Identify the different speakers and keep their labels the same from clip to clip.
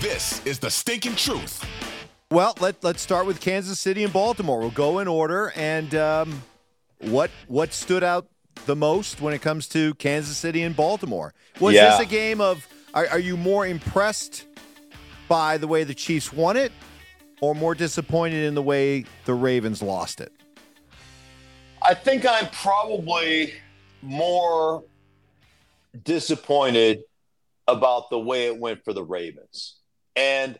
Speaker 1: This is the stinking truth.
Speaker 2: Well, let let's start with Kansas City and Baltimore. We'll go in order. And um, what what stood out the most when it comes to Kansas City and Baltimore? Was
Speaker 3: Yeah.
Speaker 2: this a game of? Are, are you more impressed by the way the Chiefs won it, or more disappointed in the way the Ravens lost it?
Speaker 3: I think I'm probably more disappointed about the way it went for the Ravens. And,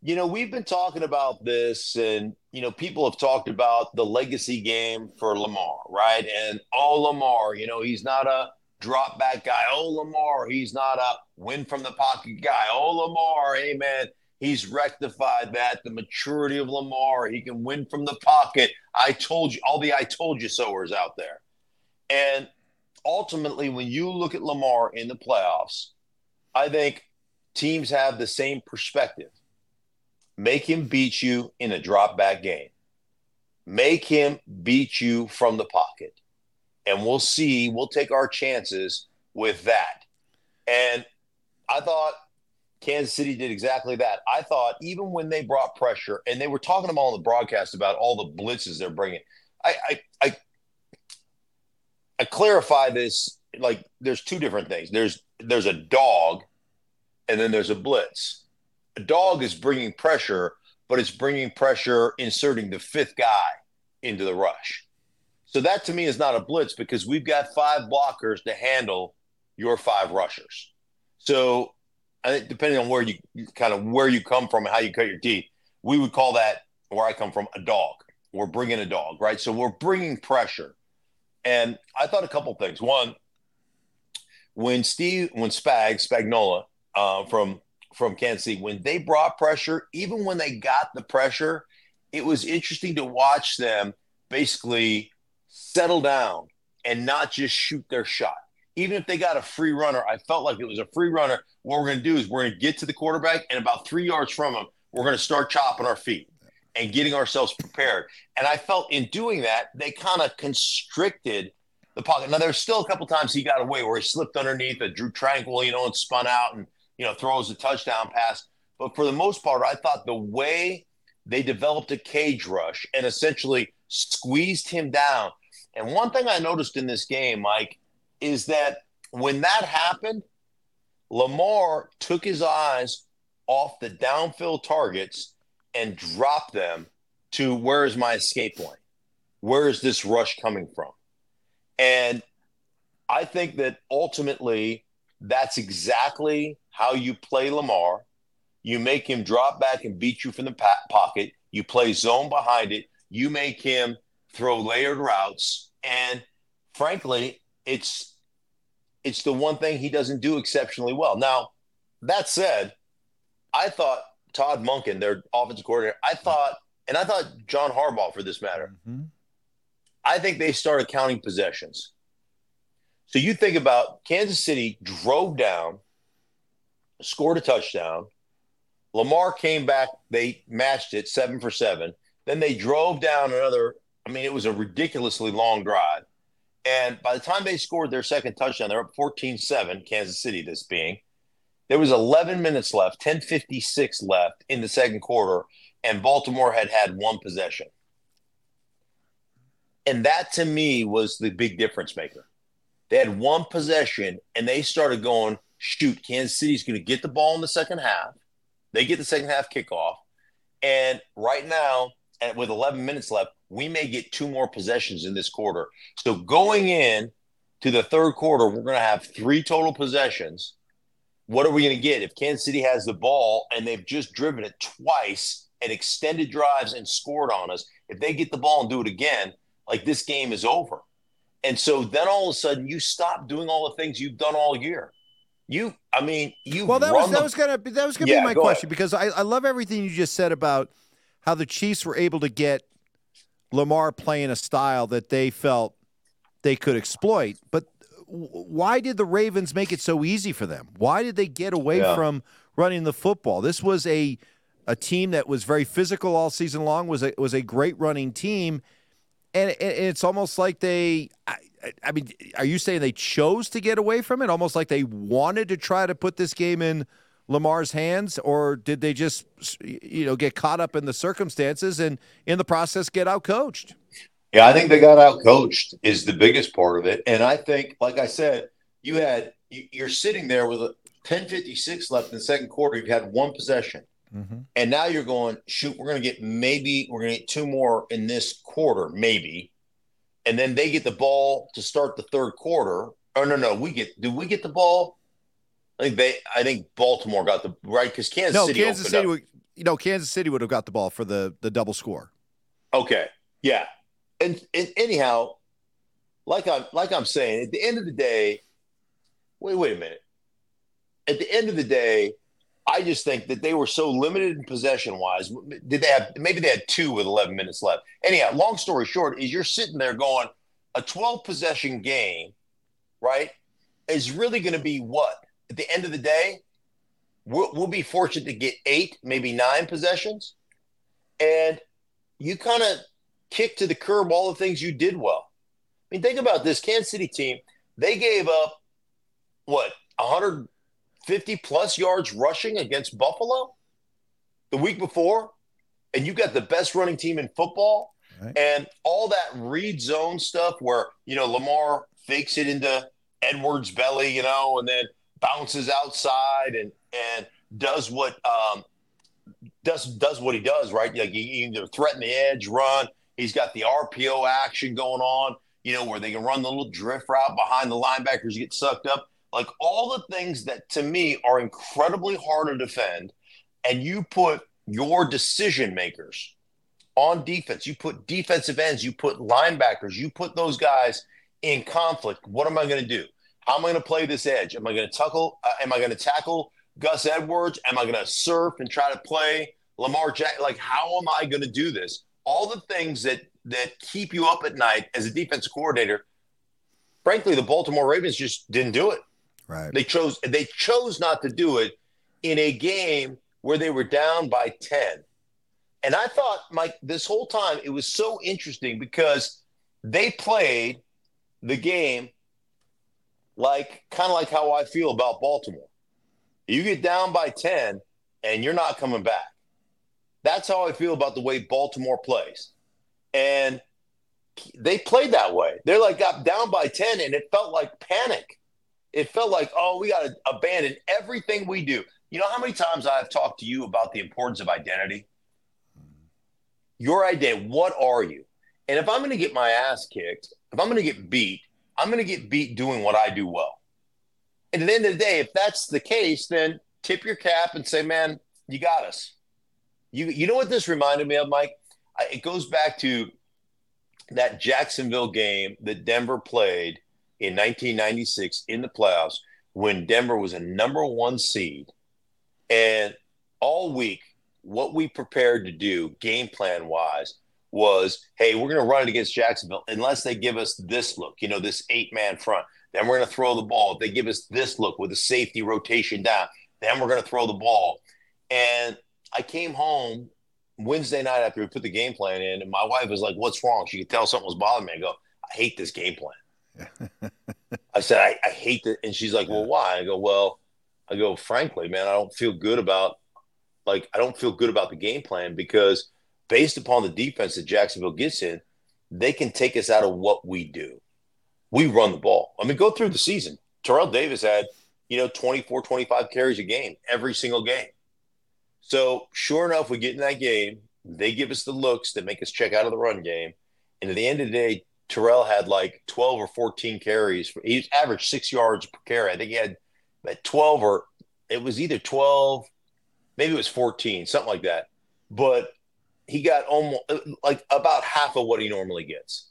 Speaker 3: you know, we've been talking about this, and, you know, people have talked about the legacy game for Lamar, right? And, oh, Lamar, you know, he's not a drop back guy. Oh, Lamar, he's not a win from the pocket guy. Oh, Lamar, hey, man, he's rectified that. The maturity of Lamar, he can win from the pocket. I told you, all the I told you soers out there. And ultimately, when you look at Lamar in the playoffs, I think teams have the same perspective. Make him beat you in a drop back game. Make him beat you from the pocket. And we'll see, we'll take our chances with that. And I thought Kansas City did exactly that. I thought even when they brought pressure, and they were talking about on the broadcast about all the blitzes they're bringing, I, I, I, I clarify this like there's two different things. There's there's a dog, and then there's a blitz. A dog is bringing pressure, but it's bringing pressure, inserting the fifth guy into the rush. So that to me is not a blitz because we've got five blockers to handle your five rushers. So I think depending on where you kind of where you come from and how you cut your teeth, we would call that where I come from a dog. We're bringing a dog, right? So we're bringing pressure. And I thought a couple things. One, when Steve, when Spag, Spagnuolo uh, from from Kansas City, when they brought pressure, even when they got the pressure, it was interesting to watch them basically settle down and not just shoot their shot. Even if they got a free runner, I felt like it was a free runner. What we're going to do is we're going to get to the quarterback, and about three yards from him, we're going to start chopping our feet and getting ourselves prepared. And I felt in doing that, they kind of constricted the pocket. Now, there's still a couple times he got away where he slipped underneath a Drue Tranquill, you know, and spun out and, you know, throws a touchdown pass. But for the most part, I thought the way they developed a cage rush and essentially squeezed him down. And one thing I noticed in this game, Mike, is that when that happened, Lamar took his eyes off the downfield targets and dropped them to where is my escape lane? Where is this rush coming from? And I think that ultimately that's exactly how you play Lamar. You make him drop back and beat you from the pocket. You play zone behind it. You make him throw layered routes. And frankly, it's it's the one thing he doesn't do exceptionally well. Now, that said, I thought Todd Monken, their offensive coordinator, I thought, and I thought John Harbaugh for this matter, mm-hmm. I think they started counting possessions. So you think about Kansas City drove down, scored a touchdown. Lamar came back, they matched it seven for seven. Then they drove down another. I mean, it was a ridiculously long drive. And by the time they scored their second touchdown, they're up 14 7, Kansas City, this being. There was 11 minutes left, 10:56 left in the second quarter, and Baltimore had had one possession. And that to me was the big difference maker. They had one possession and they started going, shoot, Kansas City's going to get the ball in the second half. They get the second half kickoff. And right now, and with 11 minutes left, we may get two more possessions in this quarter. So going in to the third quarter, we're going to have three total possessions. What are we going to get if Kansas City has the ball and they've just driven it twice and extended drives and scored on us? If they get the ball and do it again, like this game is over. And so then all of a sudden you stop doing all the things you've done all year. You, I mean, you.
Speaker 2: Well, that was
Speaker 3: the,
Speaker 2: that was gonna that was gonna
Speaker 3: Yeah,
Speaker 2: be my
Speaker 3: go
Speaker 2: question
Speaker 3: ahead.
Speaker 2: because I, I love everything you just said about how the Chiefs were able to get Lamar playing a style that they felt they could exploit. But why did the Ravens make it so easy for them? Why did they get away
Speaker 3: Yeah.
Speaker 2: from running the football? This was a a team that was very physical all season long. was a, was a great running team, and, it's almost like they. I, I- mean, are you saying they chose to get away from it? Almost like they wanted to try to put this game in Lamar's hands, or did they just, you know, get caught up in the circumstances and in the process get out coached?
Speaker 3: Yeah, I think they got out coached is the biggest part of it. And I think, like I said, you had you- you're sitting there with a 10:56 left in the second quarter. You've had one possession, Mm-hmm. and now you're going shoot. We're going to get maybe we're going to get two more in this quarter, maybe, and then they get the ball to start the third quarter. Oh no, no, we get. Do we get the ball? I think they. I think Baltimore got the right because Kansas
Speaker 2: No,
Speaker 3: City.
Speaker 2: Kansas City
Speaker 3: up.
Speaker 2: would, you know, Kansas City would have got the ball for the the double score.
Speaker 3: Okay. Yeah. And, and anyhow, like I'm like I'm saying, at the end of the day, wait, wait a minute. At the end of the day, I just think that they were so limited in possession wise. Did they have maybe they had two with 11 minutes left? Anyhow, long story short, is you're sitting there going, a 12 possession game, right, is really going to be what? At the end of the day, we'll, we'll be fortunate to get eight, maybe nine possessions. And you kind of kick to the curb all the things you did well. I mean, think about this Kansas City team. They gave up what 150 plus yards rushing against Buffalo the week before, and you got the best running team in football,
Speaker 2: Right.
Speaker 3: and all that read zone stuff where you know Lamar fakes it into Edwards' belly, you know, and then bounces outside and and does what um, does does what he does, right? Like he he either threaten the edge, run. He's got the RPO action going on, you know, where they can run the little drift route behind the linebackers, get sucked up. Like all the things that to me are incredibly hard to defend. And you put your decision makers on defense, you put defensive ends, you put linebackers, you put those guys in conflict. What am I going to do? How am I going to play this edge? Am I going to tackle? Uh, am I going to tackle Gus Edwards? Am I going to surf and try to play Lamar Jack? Like, how am I going to do this? All the things that that keep you up at night as a defensive coordinator. Frankly, the Baltimore Ravens just didn't do it.
Speaker 2: Right.
Speaker 3: They chose they chose not to do it in a game where they were down by 10. And I thought, Mike, this whole time it was so interesting because they played the game like kind of like how I feel about Baltimore. You get down by 10 and you're not coming back. That's how I feel about the way Baltimore plays. And they played that way. They're like got down by 10 and it felt like panic. It felt like, oh, we got to abandon everything we do. You know how many times I've talked to you about the importance of identity? Your identity, what are you? And if I'm going to get my ass kicked, if I'm going to get beat, I'm going to get beat doing what I do well. And at the end of the day, if that's the case, then tip your cap and say, man, you got us. You, you know what this reminded me of, Mike? I, it goes back to that Jacksonville game that Denver played in 1996 in the playoffs when Denver was a number one seed. And all week, what we prepared to do, game plan wise, was hey, we're going to run it against Jacksonville unless they give us this look, you know, this eight man front. Then we're going to throw the ball. If they give us this look with a safety rotation down, then we're going to throw the ball. And I came home Wednesday night after we put the game plan in, and my wife was like, What's wrong? She could tell something was bothering me. I go, I hate this game plan. I said, I, I hate it. And she's like, Well, why? I go, Well, I go, frankly, man, I don't feel good about like I don't feel good about the game plan because based upon the defense that Jacksonville gets in, they can take us out of what we do. we run the ball. I mean, go through the season. Terrell Davis had, you know, 24, 25 carries a game every single game. So sure enough, we get in that game. They give us the looks that make us check out of the run game. And at the end of the day, Terrell had like 12 or 14 carries. He averaged six yards per carry. I think he had at 12 or it was either 12, maybe it was 14, something like that. But he got almost like about half of what he normally gets.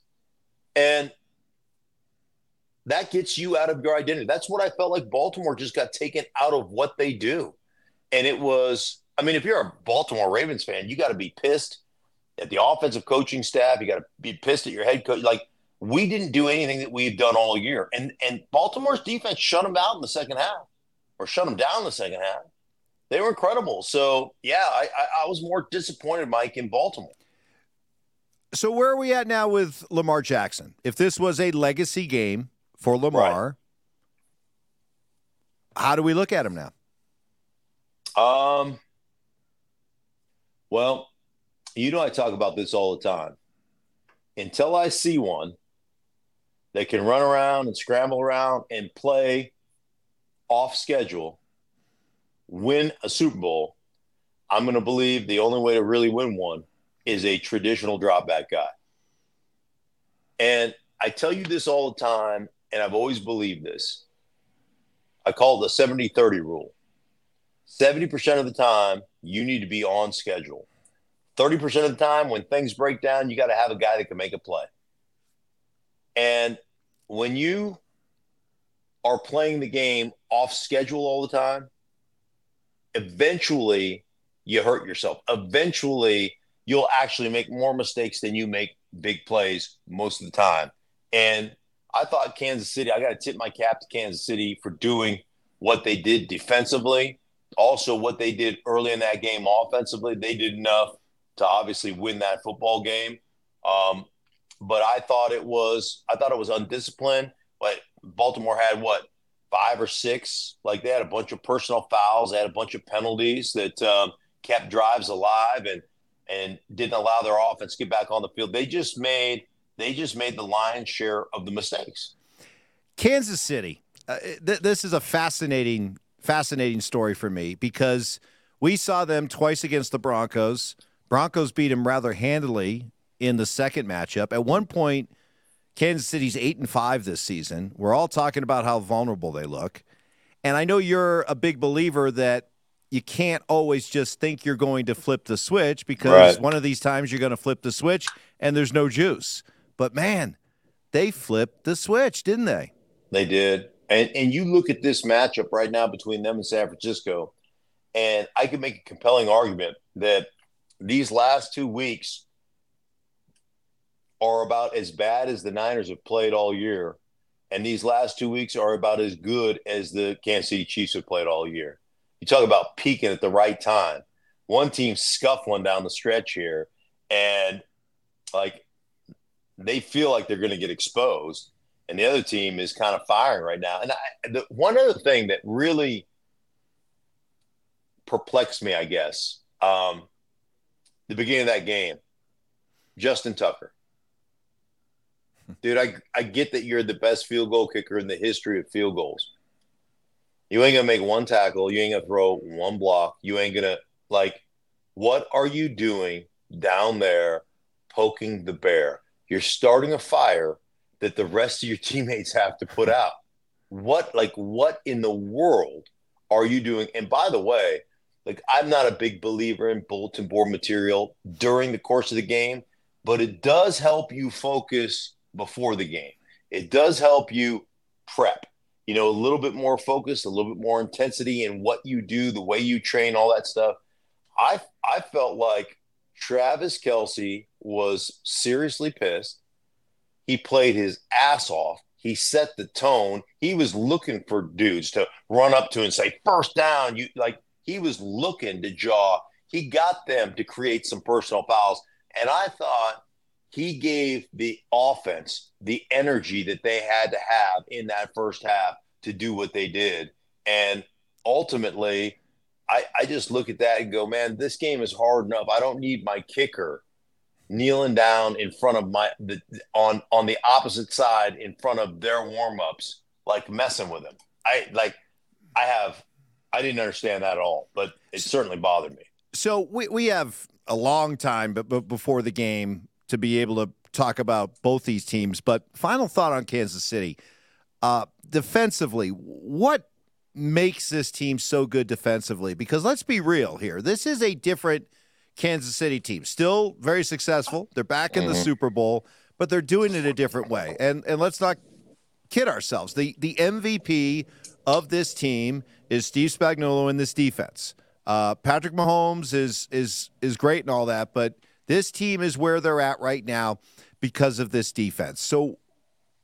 Speaker 3: And that gets you out of your identity. That's what I felt like Baltimore just got taken out of what they do. And it was, I mean, if you're a Baltimore Ravens fan, you got to be pissed at the offensive coaching staff. You got to be pissed at your head coach. Like, we didn't do anything that we've done all year. And and Baltimore's defense shut them out in the second half or shut them down in the second half. They were incredible. So, yeah, I, I, I was more disappointed, Mike, in Baltimore.
Speaker 2: So, where are we at now with Lamar Jackson? If this was a legacy game, for Lamar. Right. How do we look at him now?
Speaker 3: Um, well, you know, I talk about this all the time. Until I see one that can run around and scramble around and play off schedule, win a Super Bowl, I'm going to believe the only way to really win one is a traditional drop back guy. And I tell you this all the time, and I've always believed this. I call it the 70 30 rule. 70% of the time, you need to be on schedule. 30% of the time, when things break down, you got to have a guy that can make a play. And when you are playing the game off schedule all the time, eventually you hurt yourself. Eventually, you'll actually make more mistakes than you make big plays most of the time. And I thought Kansas City, I got to tip my cap to Kansas City for doing what they did defensively. Also, what they did early in that game offensively. They did enough to obviously win that football game. Um, but I thought it was, I thought it was undisciplined. But Baltimore had what five or six? Like they had a bunch of personal fouls, they had a bunch of penalties that um, kept drives alive and and didn't allow their offense to get back on the field. They just made they just made the lion's share of the mistakes.
Speaker 2: Kansas City. Uh, th- this is a fascinating, fascinating story for me because we saw them twice against the Broncos. Broncos beat him rather handily in the second matchup. At one point, Kansas City's eight and five this season. We're all talking about how vulnerable they look. And I know you're a big believer that you can't always just think you're going to flip the switch because right. one of these times you're going to flip the switch and there's no juice. But man, they flipped the switch, didn't they?
Speaker 3: They did. And and you look at this matchup right now between them and San Francisco, and I could make a compelling argument that these last two weeks are about as bad as the Niners have played all year. And these last two weeks are about as good as the Kansas City Chiefs have played all year. You talk about peaking at the right time. One team scuffling down the stretch here, and like they feel like they're going to get exposed, and the other team is kind of firing right now. And I, the, one other thing that really perplexed me, I guess, um, the beginning of that game, Justin Tucker. Hmm. Dude, I, I get that you're the best field goal kicker in the history of field goals. You ain't gonna make one tackle. You ain't gonna throw one block. You ain't gonna like. What are you doing down there, poking the bear? you're starting a fire that the rest of your teammates have to put out. What, like, what in the world are you doing? And by the way, like, I'm not a big believer in bulletin board material during the course of the game, but it does help you focus before the game. It does help you prep, you know, a little bit more focus, a little bit more intensity in what you do, the way you train, all that stuff. I I felt like Travis Kelce was seriously pissed. He played his ass off. He set the tone. He was looking for dudes to run up to and say, first down. You like he was looking to jaw. He got them to create some personal fouls. And I thought he gave the offense the energy that they had to have in that first half to do what they did. And ultimately, I, I just look at that and go, man, this game is hard enough. I don't need my kicker kneeling down in front of my the, on on the opposite side in front of their warm-ups like messing with them i like i have i didn't understand that at all but it certainly bothered me
Speaker 2: so we, we have a long time but, but before the game to be able to talk about both these teams but final thought on kansas city uh, defensively what makes this team so good defensively because let's be real here this is a different Kansas City team. Still very successful. They're back in mm-hmm. the Super Bowl, but they're doing it a different way. And and let's not kid ourselves. The the MVP of this team is Steve Spagnuolo in this defense. Uh, Patrick Mahomes is is is great and all that, but this team is where they're at right now because of this defense. So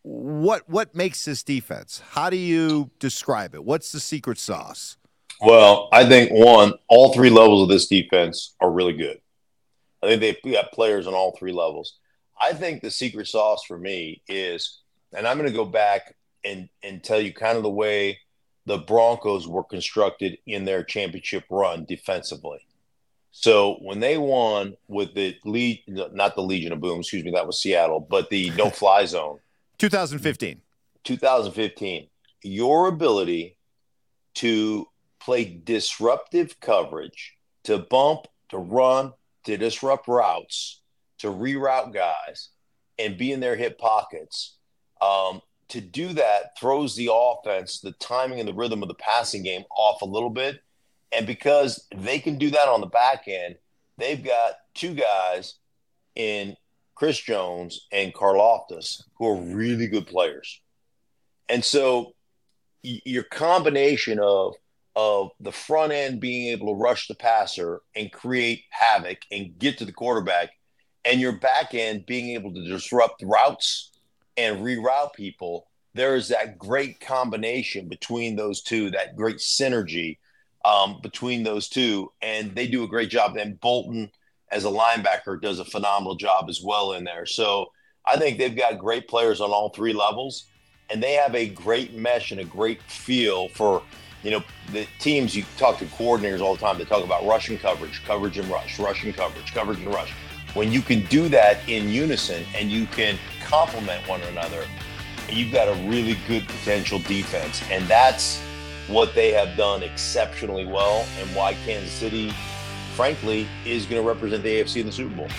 Speaker 2: what what makes this defense? How do you describe it? What's the secret sauce?
Speaker 3: Well, I think one, all three levels of this defense are really good. I think they've got players on all three levels. I think the secret sauce for me is, and I'm going to go back and and tell you kind of the way the Broncos were constructed in their championship run defensively. So when they won with the lead, not the Legion of Boom, excuse me, that was Seattle, but the no fly zone.
Speaker 2: 2015.
Speaker 3: 2015. Your ability to play disruptive coverage to bump, to run, to disrupt routes, to reroute guys, and be in their hip pockets. Um, to do that throws the offense, the timing and the rhythm of the passing game off a little bit. And because they can do that on the back end, they've got two guys in Chris Jones and Karlaftis who are really good players. And so your combination of of the front end being able to rush the passer and create havoc and get to the quarterback, and your back end being able to disrupt routes and reroute people, there is that great combination between those two, that great synergy um, between those two, and they do a great job. And Bolton, as a linebacker, does a phenomenal job as well in there. So I think they've got great players on all three levels, and they have a great mesh and a great feel for you know, the teams you talk to coordinators all the time. They talk about rushing coverage, coverage and rush, rushing coverage, coverage and rush. When you can do that in unison and you can complement one another, you've got a really good potential defense. And that's what they have done exceptionally well and why Kansas City, frankly, is going to represent the AFC in the Super Bowl.